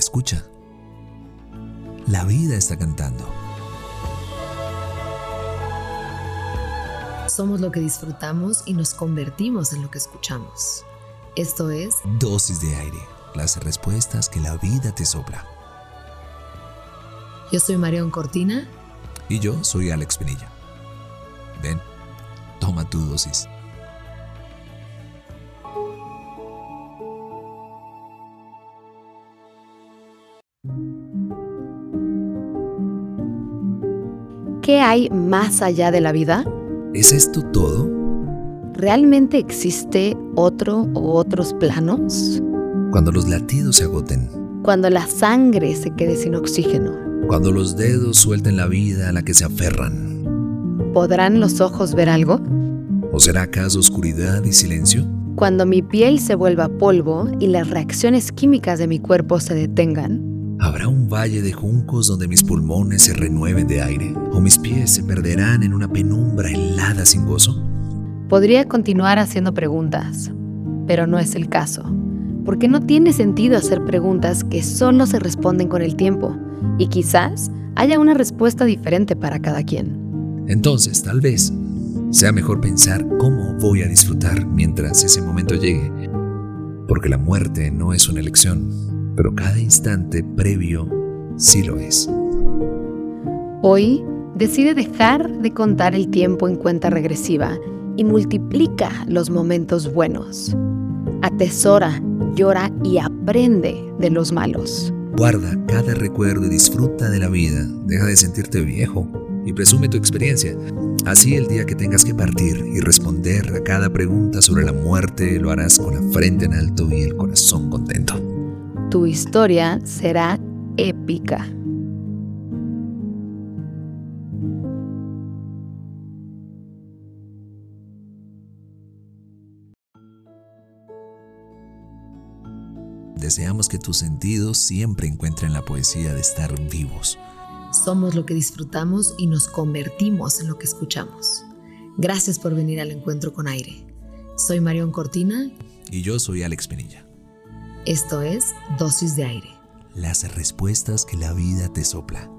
Escucha. La vida está cantando. Somos lo que disfrutamos y nos convertimos en lo que escuchamos. Esto es Dosis de aire, las respuestas que la vida te sopla. Yo soy Marión Cortina. Y yo soy Alex Pinilla. Ven, toma tu dosis. ¿Qué hay más allá de la vida? ¿Es esto todo? ¿Realmente existe otro o otros planos? Cuando los latidos se agoten. Cuando la sangre se quede sin oxígeno. Cuando los dedos suelten la vida a la que se aferran. ¿Podrán los ojos ver algo? ¿O será acaso oscuridad y silencio? Cuando mi piel se vuelva polvo y las reacciones químicas de mi cuerpo se detengan. ¿Habrá un valle de juncos donde mis pulmones se renueven de aire? ¿O mis pies se perderán en una penumbra helada sin gozo? Podría continuar haciendo preguntas, pero no es el caso, porque no tiene sentido hacer preguntas que solo se responden con el tiempo, y quizás haya una respuesta diferente para cada quien. Entonces, tal vez, sea mejor pensar cómo voy a disfrutar mientras ese momento llegue, porque la muerte no es una elección, pero cada instante previo sí lo es. Hoy decide dejar de contar el tiempo en cuenta regresiva y multiplica los momentos buenos. Atesora, llora y aprende de los malos. Guarda cada recuerdo y disfruta de la vida. Deja de sentirte viejo y presume tu experiencia. Así el día que tengas que partir y responder a cada pregunta sobre la muerte lo harás con la frente en alto y el corazón contento. Tu historia será épica. Deseamos que tus sentidos siempre encuentren la poesía de estar vivos. Somos lo que disfrutamos y nos convertimos en lo que escuchamos. Gracias por venir al encuentro con aire. Soy Marión Cortina. Y yo soy Alex Penilla. Esto es Dosis de Aire. Las respuestas que la vida te sopla.